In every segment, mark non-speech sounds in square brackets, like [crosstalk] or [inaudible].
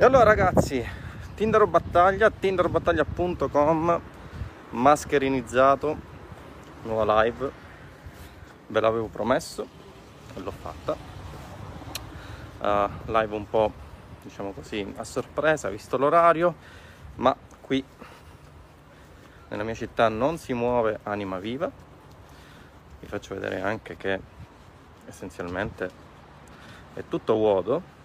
E allora ragazzi, Tinder Battaglia, tinderbattaglia.com, mascherinizzato, nuova live, ve l'avevo promesso e l'ho fatta. Uh, live un po', diciamo così, a sorpresa, visto l'orario, ma qui nella mia città non si muove anima viva. Vi faccio vedere anche che essenzialmente è tutto vuoto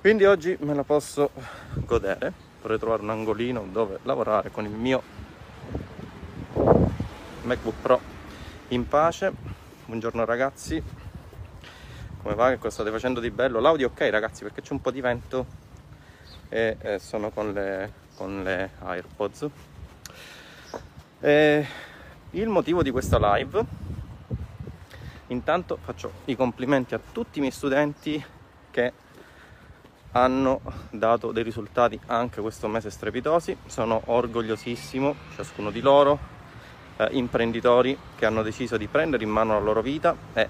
quindi oggi me la posso godere vorrei trovare un angolino dove lavorare con il mio MacBook Pro in pace buongiorno ragazzi come va? che cosa state facendo di bello? l'audio ok ragazzi perché c'è un po' di vento e eh, sono con le, con le AirPods e il motivo di questa live intanto faccio i complimenti a tutti i miei studenti che hanno dato dei risultati anche questo mese strepitosi. Sono orgogliosissimo ciascuno di loro eh, imprenditori che hanno deciso di prendere in mano la loro vita e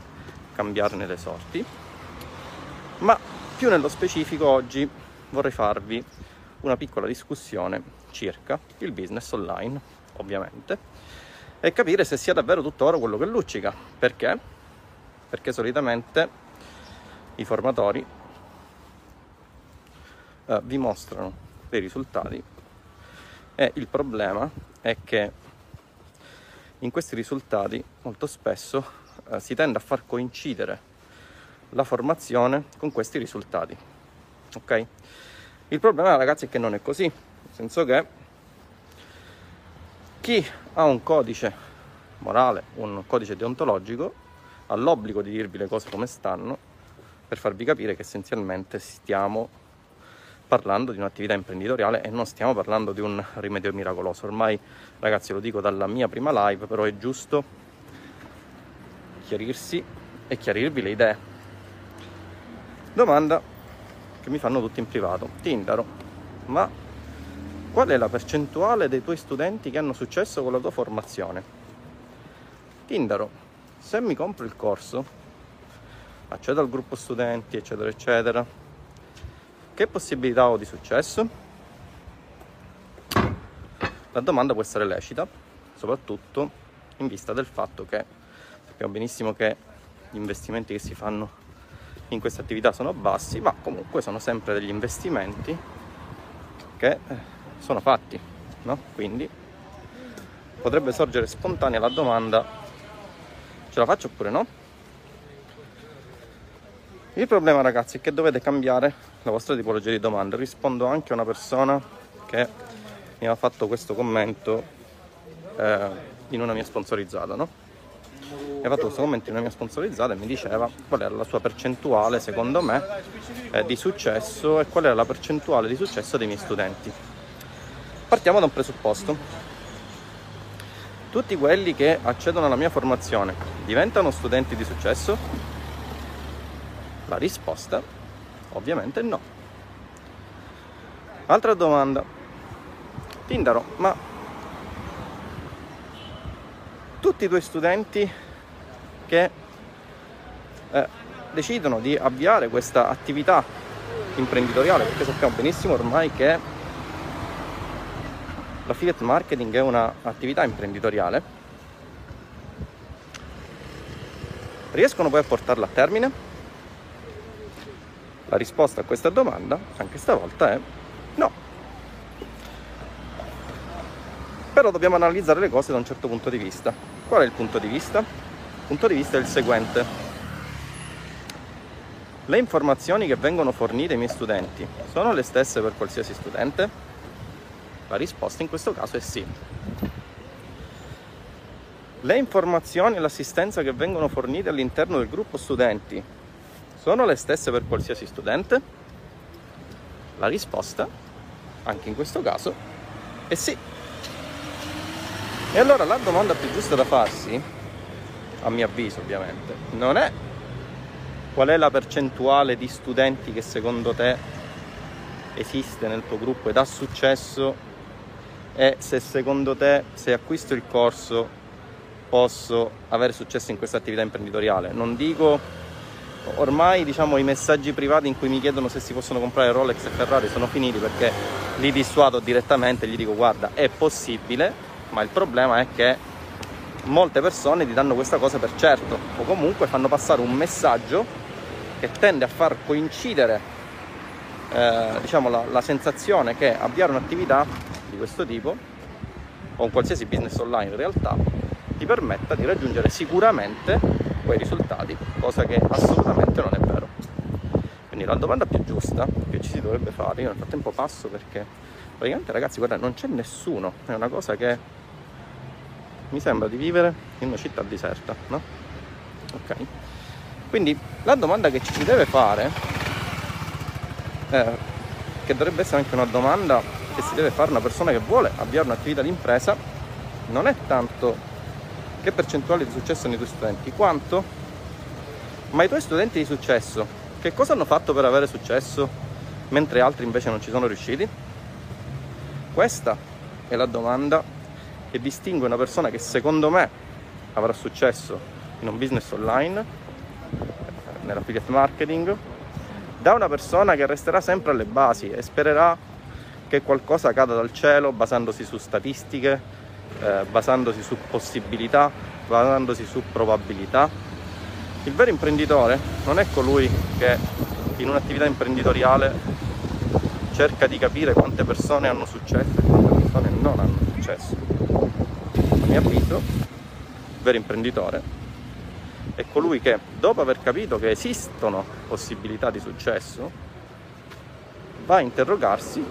cambiarne le sorti. Ma più nello specifico oggi vorrei farvi una piccola discussione circa il business online ovviamente e capire se sia davvero tutto oro quello che luccica. Perché? Perché solitamente i formatori eh, vi mostrano dei risultati. E il problema è che in questi risultati molto spesso eh, si tende a far coincidere la formazione con questi risultati ok? Il problema ragazzi è che non è così nel senso che chi ha un codice morale un codice deontologico ha l'obbligo di dirvi le cose come stanno per farvi capire che essenzialmente stiamo parlando di un'attività imprenditoriale e non stiamo parlando di un rimedio miracoloso. Ormai, ragazzi, lo dico dalla mia prima live, però è giusto chiarirsi e chiarirvi le idee. Domanda che mi fanno tutti in privato. Tindaro, ma qual è la percentuale dei tuoi studenti che hanno successo con la tua formazione? Tindaro, se mi compro il corso, accedo al gruppo studenti, eccetera, eccetera, che possibilità ho di successo? La domanda può essere lecita, soprattutto in vista del fatto che sappiamo benissimo che gli investimenti che si fanno in queste attività sono bassi, ma comunque sono sempre degli investimenti che eh, sono fatti, no? Quindi potrebbe sorgere spontanea la domanda ce la faccio oppure no? Il problema ragazzi è che dovete cambiare la vostra tipologia di domande. Rispondo anche a una persona che mi ha fatto questo commento eh, in una mia sponsorizzata, no? Mi ha fatto questo commento in una mia sponsorizzata e mi diceva qual era la sua percentuale, secondo me, eh, di successo e qual era la percentuale di successo dei miei studenti. Partiamo da un presupposto. Tutti quelli che accedono alla mia formazione diventano studenti di successo? La risposta Ovviamente no. Altra domanda. Tindaro, ma tutti i tuoi studenti che eh, decidono di avviare questa attività imprenditoriale, perché sappiamo benissimo ormai che l'affiliate marketing è un'attività imprenditoriale, riescono poi a portarla a termine? La risposta a questa domanda, anche stavolta, è no. Però dobbiamo analizzare le cose da un certo punto di vista. Qual è il punto di vista? Il punto di vista è il seguente. Le informazioni che vengono fornite ai miei studenti sono le stesse per qualsiasi studente? La risposta in questo caso è sì. Le informazioni e l'assistenza che vengono fornite all'interno del gruppo studenti sono le stesse per qualsiasi studente? La risposta, anche in questo caso, è sì. E allora la domanda più giusta da farsi, a mio avviso ovviamente, non è qual è la percentuale di studenti che secondo te esiste nel tuo gruppo ed ha successo e se secondo te se acquisto il corso posso avere successo in questa attività imprenditoriale. Non dico ormai diciamo i messaggi privati in cui mi chiedono se si possono comprare Rolex e Ferrari sono finiti perché li dissuado direttamente, gli dico guarda è possibile, ma il problema è che molte persone ti danno questa cosa per certo. O comunque fanno passare un messaggio che tende a far coincidere eh, diciamo la, la sensazione che avviare un'attività di questo tipo o un qualsiasi business online in realtà ti permetta di raggiungere sicuramente quei risultati, cosa che assolutamente non è vero. Quindi la domanda più giusta che ci si dovrebbe fare, io nel frattempo passo perché praticamente ragazzi guarda non c'è nessuno, è una cosa che mi sembra di vivere in una città deserta, no? Ok. Quindi la domanda che ci si deve fare, eh, che dovrebbe essere anche una domanda che si deve fare una persona che vuole avviare un'attività di impresa, non è tanto che percentuale di successo hanno i tuoi studenti, quanto ma i tuoi studenti di successo che cosa hanno fatto per avere successo mentre altri invece non ci sono riusciti? Questa è la domanda che distingue una persona che secondo me avrà successo in un business online, nell'affiliate marketing, da una persona che resterà sempre alle basi e spererà che qualcosa cada dal cielo basandosi su statistiche, eh, basandosi su possibilità, basandosi su probabilità. Il vero imprenditore non è colui che in un'attività imprenditoriale cerca di capire quante persone hanno successo e quante persone non hanno successo. A mio avviso, il vero imprenditore è colui che dopo aver capito che esistono possibilità di successo va a interrogarsi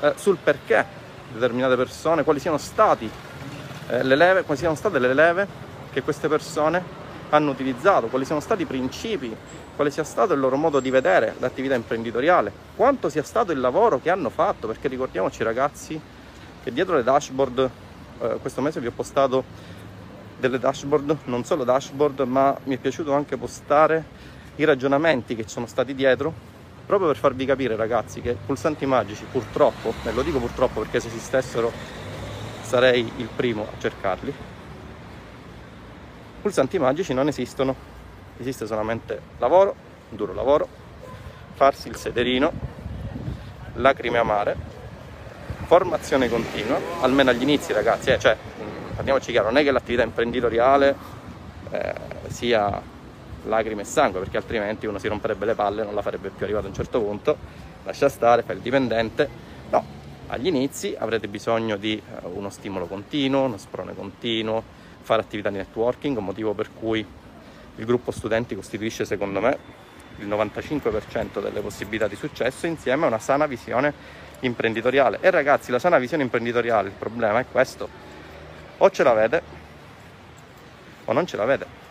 eh, sul perché determinate persone, quali siano, stati, eh, le leve, quali siano state le leve che queste persone hanno utilizzato, quali siano stati i principi, quale sia stato il loro modo di vedere l'attività imprenditoriale, quanto sia stato il lavoro che hanno fatto, perché ricordiamoci ragazzi che dietro le dashboard, eh, questo mese vi ho postato delle dashboard, non solo dashboard, ma mi è piaciuto anche postare i ragionamenti che ci sono stati dietro proprio per farvi capire ragazzi che pulsanti magici purtroppo, e lo dico purtroppo perché se esistessero sarei il primo a cercarli, pulsanti magici non esistono, esiste solamente lavoro, duro lavoro, farsi il sederino, lacrime amare, formazione continua, almeno agli inizi ragazzi, eh, cioè parliamoci chiaro, non è che l'attività imprenditoriale eh, sia lacrime e sangue perché altrimenti uno si romperebbe le palle non la farebbe più. Arrivato a un certo punto lascia stare, fai il dipendente. No, agli inizi avrete bisogno di uh, uno stimolo continuo uno sprone continuo fare attività di networking motivo per cui il gruppo studenti costituisce secondo me il 95% delle possibilità di successo insieme a una sana visione imprenditoriale. E ragazzi la sana visione imprenditoriale il problema è questo. O ce l'avete o non ce l'avete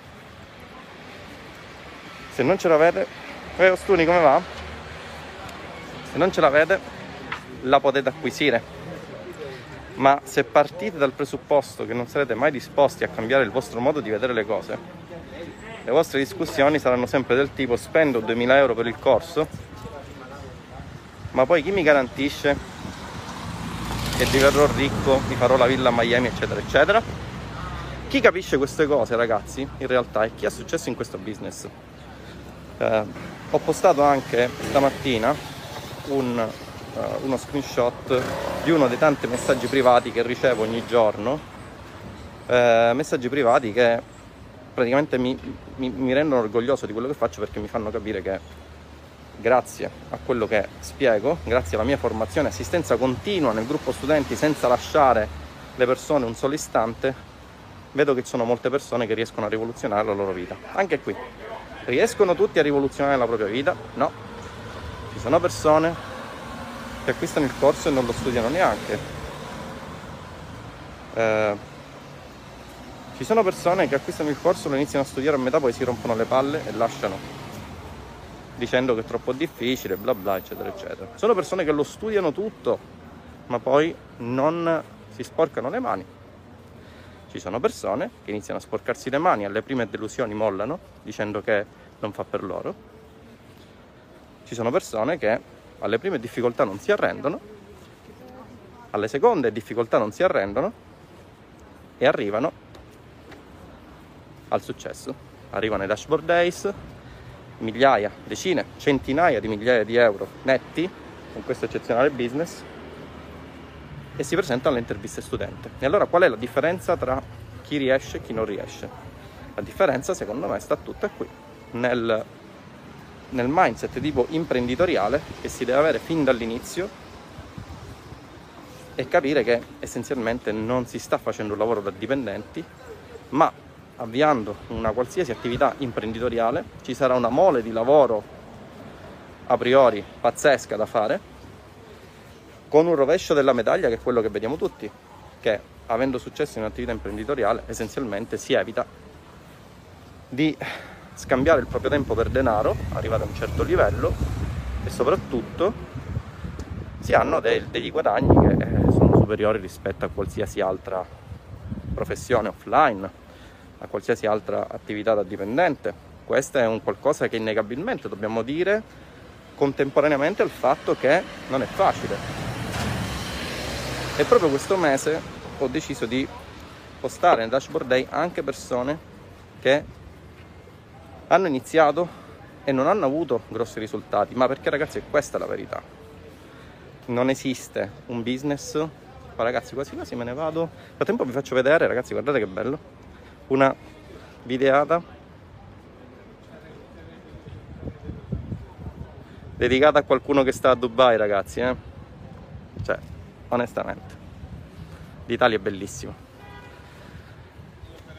se non ce l'avete eh Ostuni come va? se non ce l'avete la potete acquisire. Ma se partite dal presupposto che non sarete mai disposti a cambiare il vostro modo di vedere le cose le vostre discussioni saranno sempre del tipo spendo 2000 euro per il corso ma poi chi mi garantisce che diverrò ricco, mi farò la villa a Miami eccetera eccetera? Chi capisce queste cose ragazzi in realtà è chi ha successo in questo business eh, ho postato anche stamattina un, uh, uno screenshot di uno dei tanti messaggi privati che ricevo ogni giorno eh, messaggi privati che praticamente mi, mi, mi rendono orgoglioso di quello che faccio perché mi fanno capire che grazie a quello che spiego, grazie alla mia formazione e assistenza continua nel gruppo studenti senza lasciare le persone un solo istante, vedo che ci sono molte persone che riescono a rivoluzionare la loro vita. Anche qui, Riescono tutti a rivoluzionare la propria vita? No. Ci sono persone che acquistano il corso e non lo studiano neanche. Eh, ci sono persone che acquistano il corso, lo iniziano a studiare a metà, poi si rompono le palle e lasciano dicendo che è troppo difficile, bla bla, eccetera, eccetera. Sono persone che lo studiano tutto, ma poi non si sporcano le mani. Ci sono persone che iniziano a sporcarsi le mani, alle prime delusioni mollano, dicendo che non fa per loro. Ci sono persone che alle prime difficoltà non si arrendono, alle seconde difficoltà non si arrendono e arrivano al successo, arrivano i dashboard days, migliaia, decine, centinaia di migliaia di euro netti con questo eccezionale business e si presentano alle interviste studente. E allora qual è la differenza tra chi riesce e chi non riesce? La differenza secondo me sta tutta qui, nel, nel mindset tipo imprenditoriale che si deve avere fin dall'inizio e capire che essenzialmente non si sta facendo un lavoro da dipendenti, ma avviando una qualsiasi attività imprenditoriale ci sarà una mole di lavoro a priori pazzesca da fare, con un rovescio della medaglia che è quello che vediamo tutti, che avendo successo in un'attività imprenditoriale essenzialmente si evita di scambiare il proprio tempo per denaro, arrivare a un certo livello e soprattutto si hanno dei, degli guadagni che eh, sono superiori rispetto a qualsiasi altra professione offline, a qualsiasi altra attività da dipendente. Questo è un qualcosa che innegabilmente dobbiamo dire contemporaneamente al fatto che non è facile. E proprio questo mese ho deciso di postare nel dashboard day anche persone che hanno iniziato e non hanno avuto grossi risultati, ma perché ragazzi questa è la verità. Non esiste un business. Ma ragazzi quasi quasi me ne vado. Nel frattempo vi faccio vedere ragazzi guardate che bello. Una videata dedicata a qualcuno che sta a Dubai ragazzi eh? Onestamente. l'Italia è bellissima.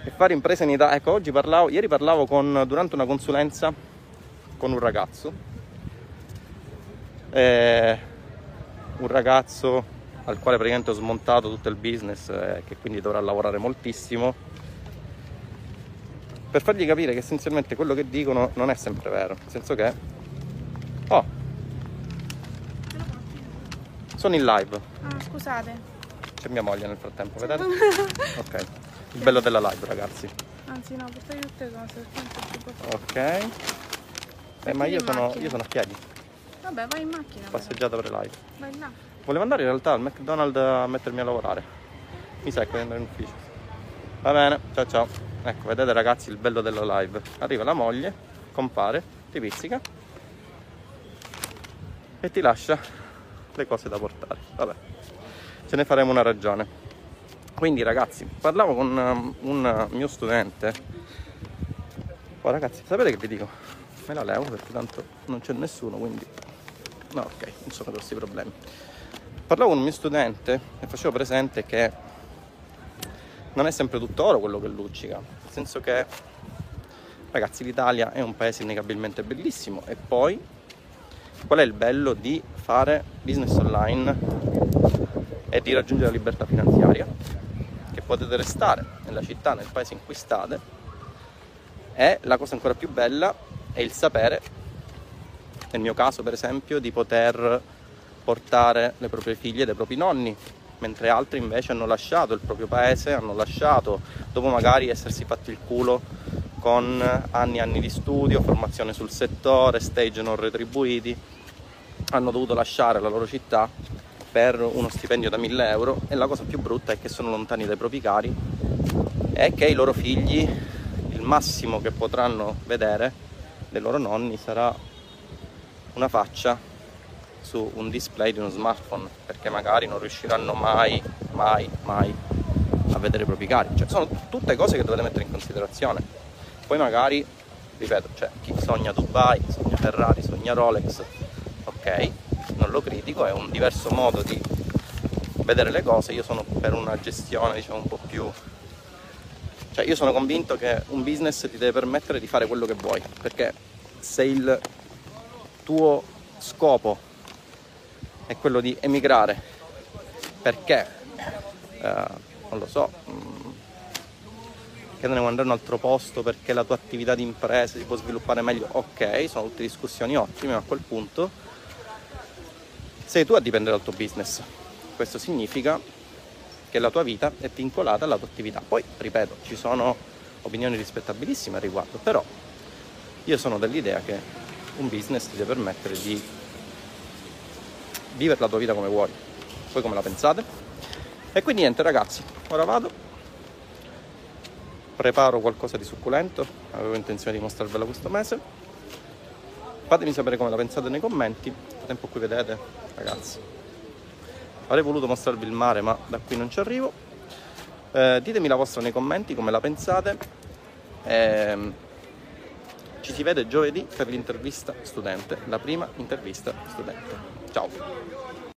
E fare impresa in Italia ecco oggi parlavo ieri parlavo con durante una consulenza con un ragazzo. Eh, un ragazzo al quale praticamente ho smontato tutto il business e eh, che quindi dovrà lavorare moltissimo. Per fargli capire che essenzialmente quello che dicono non è sempre vero nel senso che oh sono in live ah scusate c'è mia moglie nel frattempo vedete? [laughs] ok il bello della live ragazzi anzi no portate tutte cose ok eh, ma io sono, io sono a piedi Vabbè, vai in macchina. Passeggiata per live. Vai là. Volevo andare in realtà al McDonald's a mettermi a lavorare. Mi sa che devo andare in ufficio. Va bene, ciao ciao. Ecco, vedete ragazzi il bello della live. Arriva la moglie, compare, ti pizzica e ti lascia le cose da portare. Vabbè, ce ne faremo una ragione. Quindi ragazzi, parlavo con um, un mio studente. Oh ragazzi, sapete che vi dico? Me la levo perché tanto non c'è nessuno, quindi No, ok, non sono grossi problemi. Parlavo con un mio studente e facevo presente che non è sempre tutto oro quello che luccica, nel senso che, ragazzi, l'Italia è un paese innegabilmente bellissimo e poi qual è il bello di fare business online e di raggiungere la libertà finanziaria? Che potete restare nella città, nel paese in cui state e la cosa ancora più bella è il sapere nel mio caso per esempio, di poter portare le proprie figlie dai propri nonni, mentre altri invece hanno lasciato il proprio paese, hanno lasciato, dopo magari essersi fatti il culo con anni e anni di studio, formazione sul settore, stage non retribuiti, hanno dovuto lasciare la loro città per uno stipendio da 1000 euro e la cosa più brutta è che sono lontani dai propri cari e che i loro figli, il massimo che potranno vedere dei loro nonni sarà una faccia su un display di uno smartphone perché magari non riusciranno mai, mai, mai a vedere i propri cari. Cioè, sono tutte cose che dovete mettere in considerazione. Poi magari, ripeto, cioè, chi sogna Dubai, sogna Ferrari, sogna Rolex, ok, non lo critico, è un diverso modo di vedere le cose. Io sono per una gestione, diciamo, un po' più cioè io sono convinto che un business ti deve permettere di fare quello che vuoi, perché se il tuo scopo è quello di emigrare perché eh, non lo so mm, che ne vuoi andare in un altro posto perché la tua attività di impresa si può sviluppare meglio ok sono tutte discussioni ottime ma a quel punto sei tu a dipendere dal tuo business questo significa che la tua vita è vincolata alla tua attività poi ripeto ci sono opinioni rispettabilissime al riguardo però io sono dell'idea che un business ti deve permettere di vivere la tua vita come vuoi. Voi come la pensate? E quindi niente ragazzi, ora vado. Preparo qualcosa di succulento, avevo intenzione di mostrarvela questo mese. Fatemi sapere come la pensate nei commenti, il tempo qui vedete, ragazzi. Avrei voluto mostrarvi il mare, ma da qui non ci arrivo. Eh, ditemi la vostra nei commenti, come la pensate. Eh, ci si vede giovedì per l'intervista studente, la prima intervista studente. Ciao!